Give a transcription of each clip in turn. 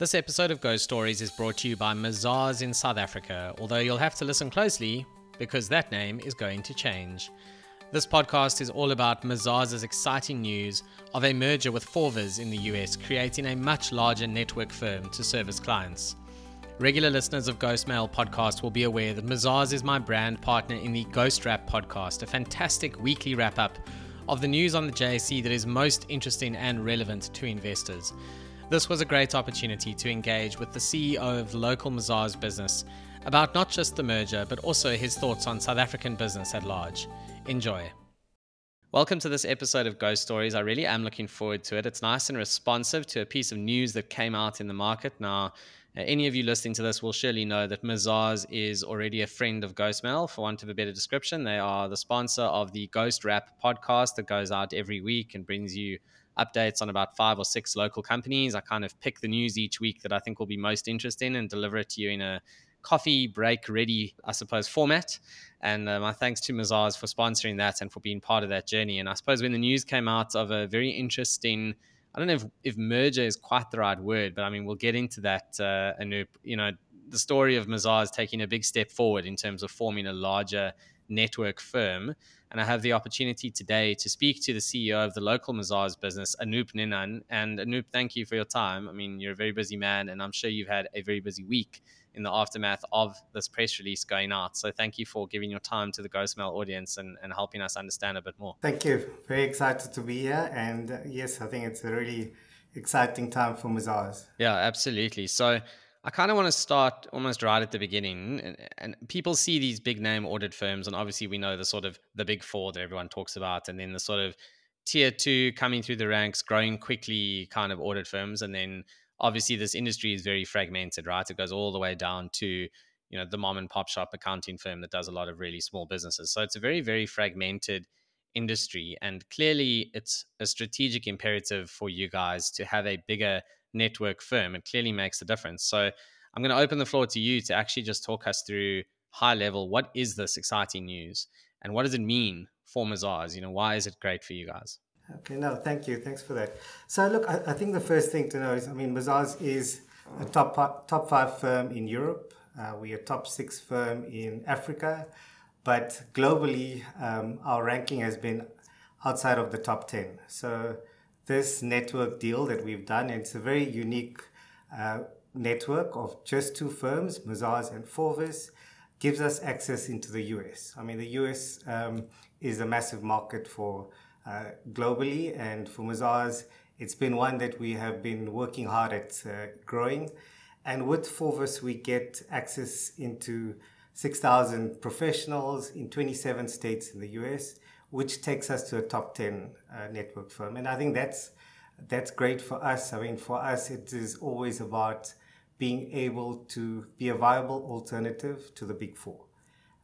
This episode of Ghost Stories is brought to you by Mazars in South Africa, although you'll have to listen closely because that name is going to change. This podcast is all about Mazars' exciting news of a merger with Forvis in the US, creating a much larger network firm to service clients. Regular listeners of Ghost Mail podcast will be aware that Mazars is my brand partner in the Ghost Wrap podcast, a fantastic weekly wrap up of the news on the JSE that is most interesting and relevant to investors. This was a great opportunity to engage with the CEO of local Mazars business about not just the merger, but also his thoughts on South African business at large. Enjoy. Welcome to this episode of Ghost Stories. I really am looking forward to it. It's nice and responsive to a piece of news that came out in the market. Now, uh, any of you listening to this will surely know that Mazars is already a friend of Ghostmail, for want of a better description. They are the sponsor of the Ghost Wrap podcast that goes out every week and brings you updates on about five or six local companies. I kind of pick the news each week that I think will be most interesting and deliver it to you in a coffee break ready, I suppose, format. And uh, my thanks to Mazars for sponsoring that and for being part of that journey. And I suppose when the news came out of a very interesting, I don't know if, if merger is quite the right word, but I mean, we'll get into that. Uh, Anoop, you know, the story of Mazars taking a big step forward in terms of forming a larger network firm. And I have the opportunity today to speak to the CEO of the local Mazars business, Anoop Ninan. And Anoop, thank you for your time. I mean, you're a very busy man, and I'm sure you've had a very busy week in the aftermath of this press release going out. So thank you for giving your time to the Ghostmail audience and, and helping us understand a bit more. Thank you. Very excited to be here. And uh, yes, I think it's a really exciting time for Mazars. Yeah, absolutely. So I kind of want to start almost right at the beginning. And, and, people see these big name audit firms, and obviously we know the sort of the big four that everyone talks about, and then the sort of tier two coming through the ranks, growing quickly kind of audit firms, and then obviously this industry is very fragmented, right? It goes all the way down to you know the mom and pop shop accounting firm that does a lot of really small businesses. So it's a very very fragmented industry, and clearly it's a strategic imperative for you guys to have a bigger network firm. It clearly makes a difference. So I'm going to open the floor to you to actually just talk us through high level what is this exciting news and what does it mean for Mazars? You know, why is it great for you guys? Okay, no, thank you. Thanks for that. So, look, I, I think the first thing to know is I mean, Mazars is a top, top five firm in Europe. Uh, we're a top six firm in Africa. But globally, um, our ranking has been outside of the top 10. So, this network deal that we've done. It's a very unique uh, network of just two firms, Mazars and Forvis, gives us access into the US. I mean, the US um, is a massive market for uh, globally, and for Mazars, it's been one that we have been working hard at uh, growing. And with Forvis, we get access into 6,000 professionals in 27 states in the US which takes us to a top 10 uh, network firm. And I think that's, that's great for us. I mean, for us, it is always about being able to be a viable alternative to the big four.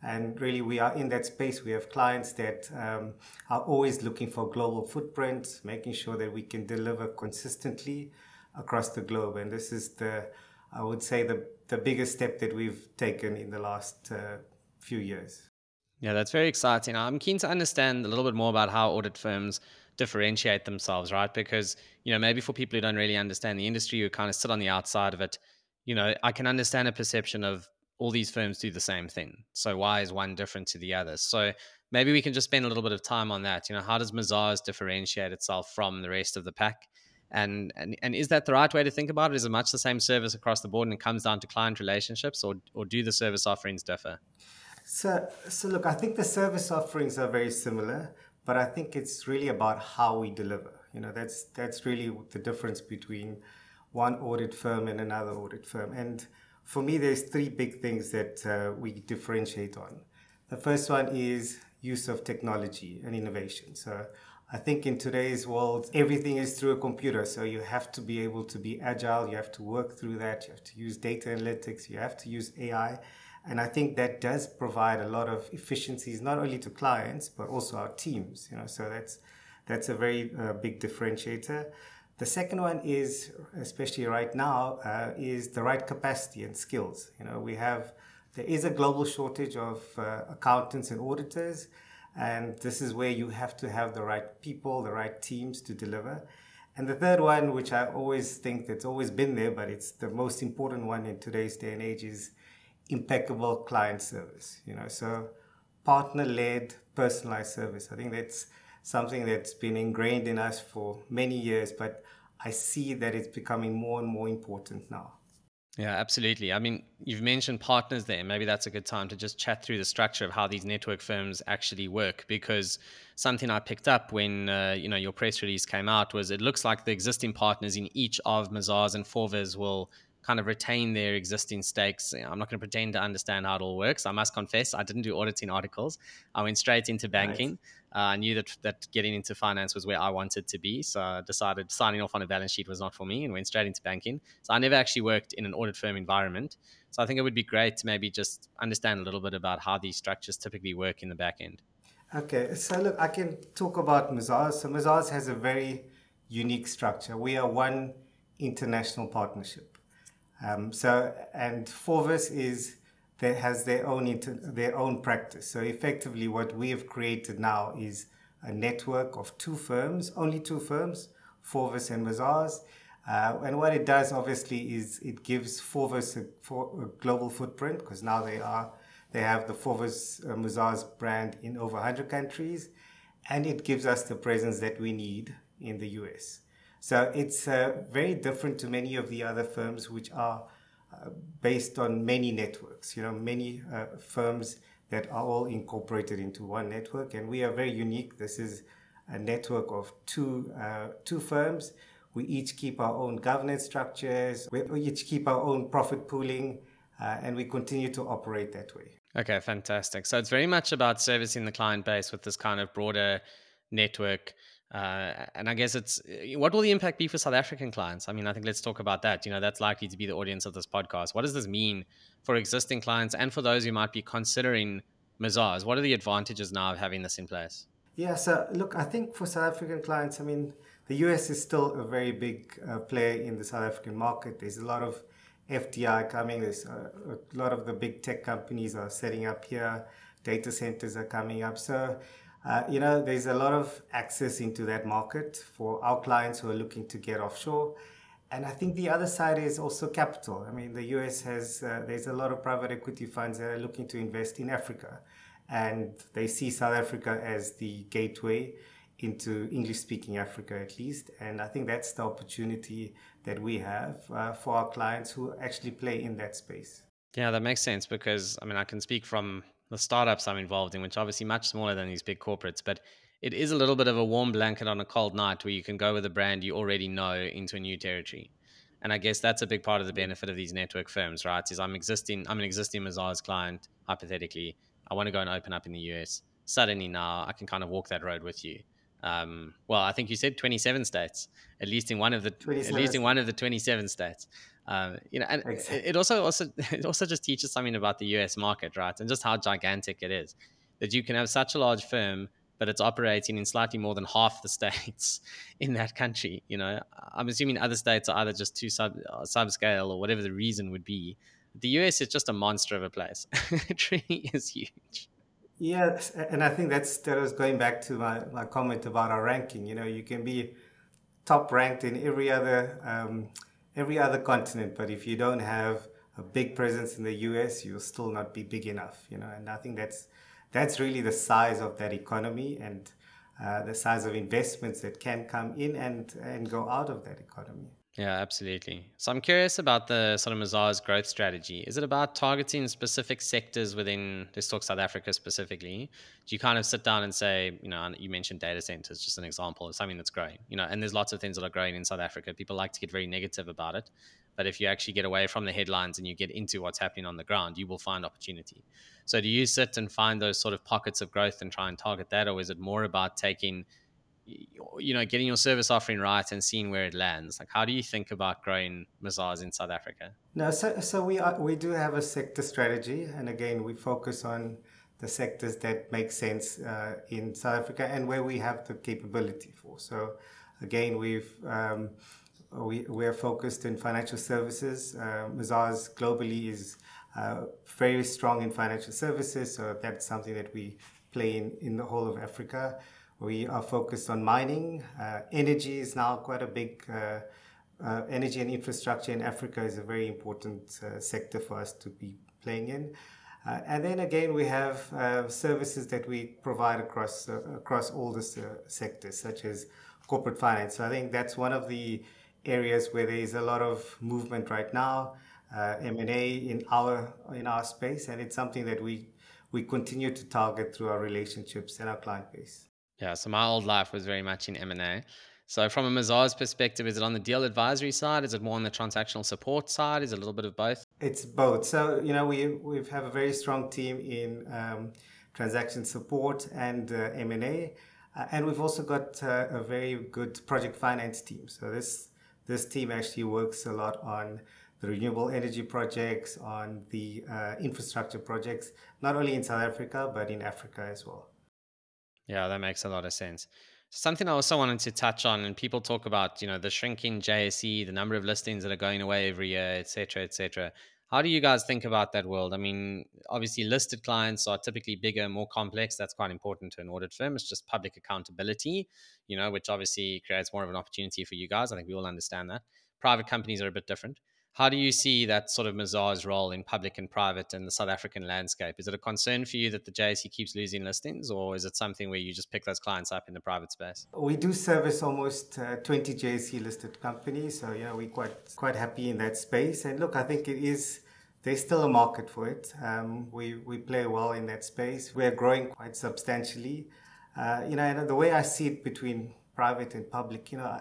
And really, we are in that space. We have clients that um, are always looking for global footprints, making sure that we can deliver consistently across the globe. And this is the, I would say, the, the biggest step that we've taken in the last uh, few years. Yeah, that's very exciting. I'm keen to understand a little bit more about how audit firms differentiate themselves, right? Because, you know, maybe for people who don't really understand the industry, who kind of sit on the outside of it, you know, I can understand a perception of all these firms do the same thing. So why is one different to the other? So maybe we can just spend a little bit of time on that. You know, how does Mazars differentiate itself from the rest of the pack? And, and and is that the right way to think about it? Is it much the same service across the board and it comes down to client relationships or or do the service offerings differ? So, so look, I think the service offerings are very similar, but I think it's really about how we deliver. You know, that's that's really the difference between one audit firm and another audit firm. And for me, there's three big things that uh, we differentiate on. The first one is use of technology and innovation. So I think in today's world, everything is through a computer. So you have to be able to be agile. You have to work through that. You have to use data analytics. You have to use AI. And I think that does provide a lot of efficiencies, not only to clients, but also our teams, you know, so that's, that's a very uh, big differentiator. The second one is, especially right now, uh, is the right capacity and skills. You know, we have, there is a global shortage of uh, accountants and auditors, and this is where you have to have the right people, the right teams to deliver. And the third one, which I always think that's always been there, but it's the most important one in today's day and age, is impeccable client service. You know, so partner-led, personalized service. I think that's something that's been ingrained in us for many years, but I see that it's becoming more and more important now. Yeah, absolutely. I mean, you've mentioned partners there. Maybe that's a good time to just chat through the structure of how these network firms actually work. Because something I picked up when uh, you know your press release came out was it looks like the existing partners in each of Mazars and Forvis will kind of retain their existing stakes. I'm not going to pretend to understand how it all works. I must confess, I didn't do auditing articles. I went straight into banking. Nice. Uh, I knew that that getting into finance was where I wanted to be, so I decided signing off on a balance sheet was not for me, and went straight into banking. So I never actually worked in an audit firm environment. So I think it would be great to maybe just understand a little bit about how these structures typically work in the back end. Okay, so look, I can talk about Mazars. So Mazars has a very unique structure. We are one international partnership. Um, so, and Forvis is that has their own inter, their own practice. So, effectively, what we have created now is a network of two firms, only two firms, Forvis and Mazars. Uh, and what it does, obviously, is it gives Forvis a, for, a global footprint because now they are they have the Forvis uh, Mazars brand in over 100 countries, and it gives us the presence that we need in the US. So it's uh, very different to many of the other firms which are uh, based on many networks, you know, many uh, firms that are all incorporated into one network. And we are very unique. This is a network of two, uh, two firms. We each keep our own governance structures. We, each keep our own profit pooling. Uh, and we continue to operate that way. Okay, fantastic. So it's very much about servicing the client base with this kind of broader network uh, and I guess it's eh, what will the impact be for South African clients? I mean, I think let's talk about that. You know, that's likely to be the audience of this podcast. What does this mean for existing clients and for those who might be considering Mazars? What are the advantages now of having this in place? Yeah, so look, I think for South African clients, I mean, the US is still a very big uh, player in the South African market. There's a lot of FDI coming. There's a, a lot of the big tech companies are setting up here. Data centers are coming up. So uh, you know, there's a lot of access into that market for our clients who are looking to get offshore. And I think the other side is also capital. I mean, the US has, uh, there's a lot of private equity funds that are looking to invest in Africa. And they see South Africa as the gateway into English speaking Africa, at least. And I think that's the opportunity that we have uh, for our clients who actually play in that space. Yeah, that makes sense because I mean, I can speak from the startups I'm involved in, which are obviously much smaller than these big corporates, but it is a little bit of a warm blanket on a cold night where you can go with a brand you already know into a new territory. And I guess that's a big part of the benefit of these network firms, right? Is I'm existing, I'm an existing Mazars client, hypothetically. I want to go and open up in the US. Suddenly now I can kind of walk that road with you. Um, well, I think you said 27 states, at least in one of the, at least in one of the 27 states. Um, you know, and exactly. it also also it also just teaches something about the US market, right? And just how gigantic it is. That you can have such a large firm, but it's operating in slightly more than half the states in that country. You know, I'm assuming other states are either just too sub uh, subscale or whatever the reason would be. The US is just a monster of a place. it really is huge. Yes, and I think that's that was going back to my, my comment about our ranking. You know, you can be top ranked in every other um, every other continent, but if you don't have a big presence in the US, you'll still not be big enough, you know. And I think that's that's really the size of that economy and uh, the size of investments that can come in and and go out of that economy. Yeah, absolutely. So I'm curious about the sort of Mazars growth strategy. Is it about targeting specific sectors within, let's talk South Africa specifically? Do you kind of sit down and say, you know, you mentioned data centers, just an example of something that's growing, you know, and there's lots of things that are growing in South Africa. People like to get very negative about it. But if you actually get away from the headlines and you get into what's happening on the ground, you will find opportunity. So do you sit and find those sort of pockets of growth and try and target that? Or is it more about taking you know getting your service offering right and seeing where it lands. Like how do you think about growing Mazars in south africa? No so, so we are we do have a sector strategy and again we focus on the sectors that make sense uh, in south africa and where we have the capability for. So again we've um, we, we're focused in financial services. Uh, Mazars globally is uh, very strong in financial services so that's something that we play in in the whole of africa We are focused on mining. Uh, energy is now quite a big. Uh, uh, energy and infrastructure in Africa is a very important uh, sector for us to be playing in. Uh, and then again, we have uh, services that we provide across across all the sectors, such as corporate finance. So I think that's one of the areas where there is a lot of movement right now, M&A in our in our space, and it's something that we we continue to target through our relationships and our client base. Yeah, so my old life was very much in M&A. So from a Mazars perspective, is it on the deal advisory side? Is it more on the transactional support side? Is it a little bit of both? It's both. So, you know, we we have a very strong team in um, transaction support and uh, M&A. Uh, and we've also got uh, a very good project finance team. So this this team actually works a lot on the renewable energy projects, on the uh, infrastructure projects, not only in South Africa, but in Africa as well. Yeah, that makes a lot of sense. Something I also wanted to touch on, and people talk about, you know, the shrinking JSE, the number of listings that are going away every year, etc., etc. How do you guys think about that world? I mean, obviously, listed clients are typically bigger, more complex. That's quite important to an audit firm. It's just public accountability, you know, which obviously creates more of an opportunity for you guys. I think we all understand that. Private companies are a bit different. How do you see that sort of Mazars role in public and private in the South African landscape? Is it a concern for you that the JSE keeps losing listings, or is it something where you just pick those clients up in the private space? We do service almost uh, 20 JSE listed companies, so yeah, we're quite quite happy in that space. And look, I think it is there's still a market for it. Um, we we play well in that space. We are growing quite substantially. Uh, you know, and the way I see it between private and public, you know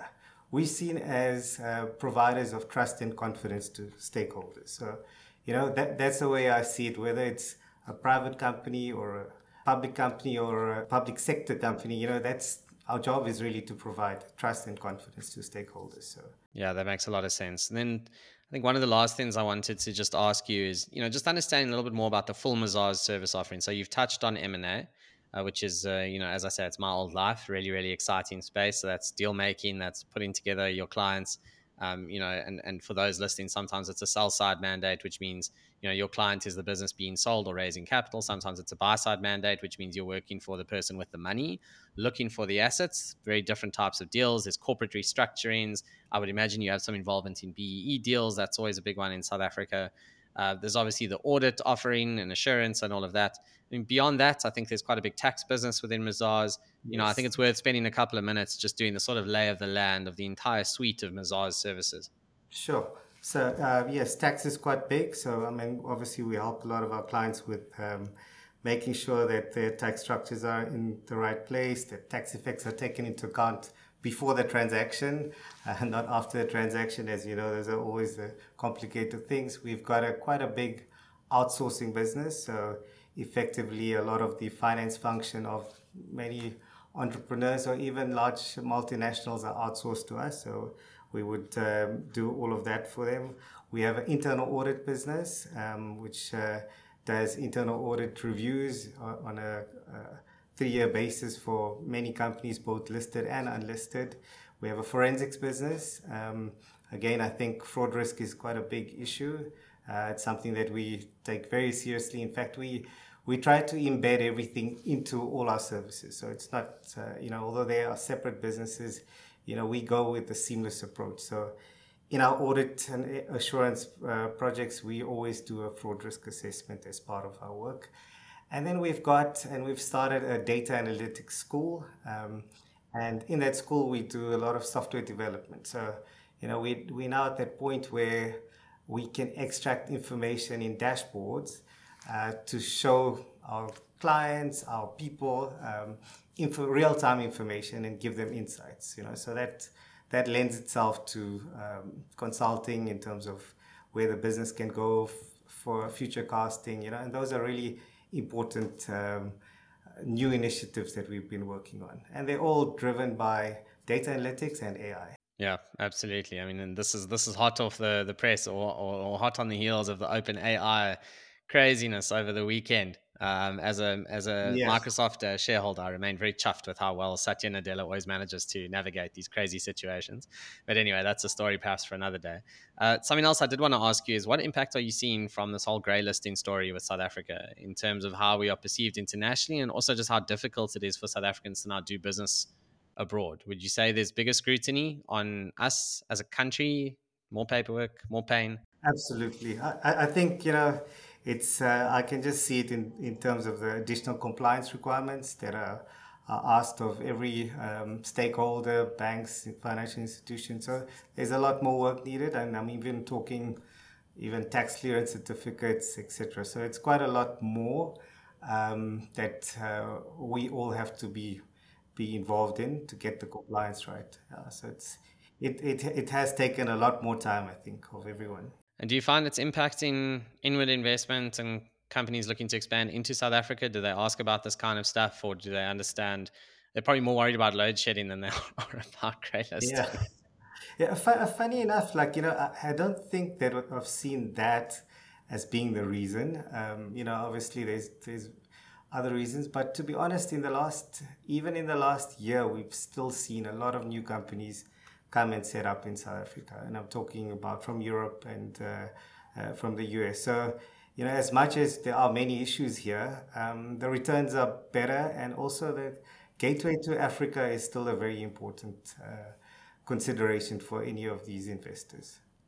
we're seen as uh, providers of trust and confidence to stakeholders. So, you know, that, that's the way I see it, whether it's a private company or a public company or a public sector company, you know, that's our job is really to provide trust and confidence to stakeholders. So, yeah, that makes a lot of sense. And then I think one of the last things I wanted to just ask you is, you know, just understanding a little bit more about the full Mazars service offering. So you've touched on M&A uh, which is, uh, you know, as I said, it's my old life, really, really exciting space. So that's deal making, that's putting together your clients. Um, you know, and, and for those listening, sometimes it's a sell side mandate, which means, you know, your client is the business being sold or raising capital. Sometimes it's a buy side mandate, which means you're working for the person with the money, looking for the assets, very different types of deals. There's corporate restructurings. I would imagine you have some involvement in BEE deals. That's always a big one in South Africa. Uh, there's obviously the audit offering and assurance and all of that. I mean, beyond that, I think there's quite a big tax business within Mazars. You yes. know, I think it's worth spending a couple of minutes just doing the sort of lay of the land of the entire suite of Mazars services. Sure. So uh, yes, tax is quite big. So I mean, obviously, we help a lot of our clients with um, making sure that their tax structures are in the right place, that tax effects are taken into account before the transaction uh, not after the transaction. As you know, there's always the complicated things. We've got a quite a big outsourcing business, so effectively a lot of the finance function of many entrepreneurs or even large multinationals are outsourced to us. So we would um, do all of that for them. We have an internal audit business, um, which uh, does internal audit reviews on a, a three-year basis for many companies, both listed and unlisted. We have a forensics business. Um, again, I think fraud risk is quite a big issue. Uh, it's something that we take very seriously. In fact, we we try to embed everything into all our services. So it's not, uh, you know, although they are separate businesses, you know, we go with a seamless approach. So in our audit and assurance uh, projects, we always do a fraud risk assessment as part of our work. And then we've got, and we've started a data analytics school. Um, and in that school, we do a lot of software development. So, you know, we, we're now at that point where we can extract information in dashboards uh, to show our clients, our people, um, info, real-time information and give them insights. You know, so that that lends itself to um, consulting in terms of where the business can go f- for future casting. You know, and those are really important um, new initiatives that we've been working on. And they're all driven by data analytics and AI. Yeah, absolutely. I mean, and this is this is hot off the, the press or, or, or hot on the heels of the OpenAI craziness over the weekend. Um, as a as a yes. Microsoft uh, shareholder, I remain very chuffed with how well Satya Nadella always manages to navigate these crazy situations. But anyway, that's a story perhaps for another day. Uh, something else I did want to ask you is what impact are you seeing from this whole grey listing story with South Africa in terms of how we are perceived internationally and also just how difficult it is for South Africans to now do business abroad? Would you say there's bigger scrutiny on us as a country, more paperwork, more pain? Absolutely. I, I think, you know, it's uh, I can just see it in, in terms of the additional compliance requirements that are, are asked of every um, stakeholder, banks, financial institutions. So there's a lot more work needed, and I'm even talking even tax clearance certificates, etc. So it's quite a lot more um, that uh, we all have to be be involved in to get the compliance right. Uh, so it's it, it it has taken a lot more time, I think, of everyone. And do you find it's impacting inward investment and companies looking to expand into South Africa? Do they ask about this kind of stuff or do they understand? They're probably more worried about load shedding than they are about listing. Yeah. Yeah, funny enough, like, you know, I, I don't think that I've seen that as being the reason. Um, you know, obviously there's, there's other reasons, but to be honest, in the last, even in the last year, we've still seen a lot of new companies come and set up in South Africa. And I'm talking about from Europe and uh, uh, from the US. So, you know, as much as there are many issues here, um, the returns are better. And also, the gateway to Africa is still a very important uh, consideration for any of these investors.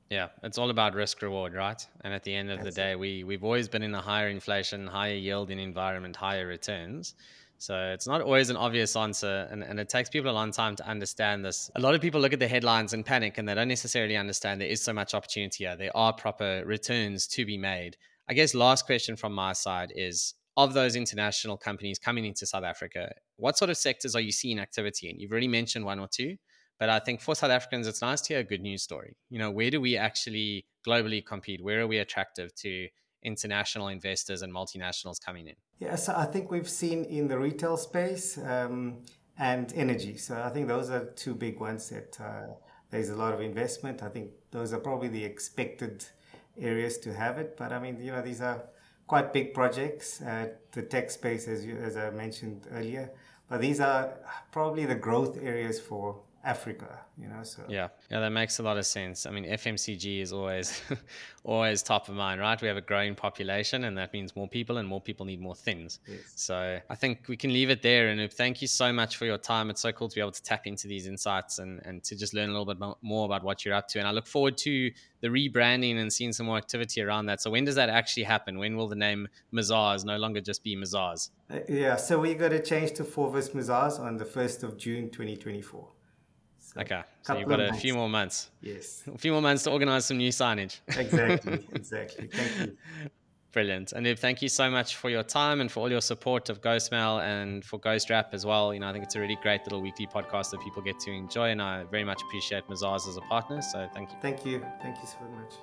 Yeah, it's all about risk reward, right? And at the end of That's the day, it. we we've always been in a higher inflation, higher yielding environment, higher returns. So it's not always an obvious answer, and, and it takes people a long time to understand this. A lot of people look at the headlines and panic, and they don't necessarily understand there is so much opportunity here. There are proper returns to be made. I guess last question from my side is of those international companies coming into South Africa, what sort of sectors are you seeing activity in? You've already mentioned one or two, but I think for South Africans, it's nice to hear a good news story. You know, where do we actually globally compete? Where are we attractive to international investors and multinationals coming in? Yes, I think we've seen in the retail space um, and energy. So I think those are two big ones that uh, there's a lot of investment. I think those are probably the expected areas to have it. But I mean, you know, these are quite big projects. Uh, the tech space, as you, as I mentioned earlier, but these are probably the growth areas for Africa, you know. So yeah, yeah, that makes a lot of sense. I mean, FMCG is always, always top of mind, right? We have a growing population, and that means more people, and more people need more things. Yes. So I think we can leave it there. And thank you so much for your time. It's so cool to be able to tap into these insights and and to just learn a little bit more about what you're up to. And I look forward to the rebranding and seeing some more activity around that. So when does that actually happen? When will the name Mazars no longer just be Mazars? Uh, yeah, so we're going to change to Forvis Mazars on the 1st of June 2024. Okay, so you've got a months. few more months. Yes, a few more months to organise some new signage. exactly, exactly. Thank you. Brilliant. And thank you so much for your time and for all your support of GhostMail and for GhostWrap as well. You know, I think it's a really great little weekly podcast that people get to enjoy, and I very much appreciate Mazars as a partner. So thank you. Thank you. Thank you so much.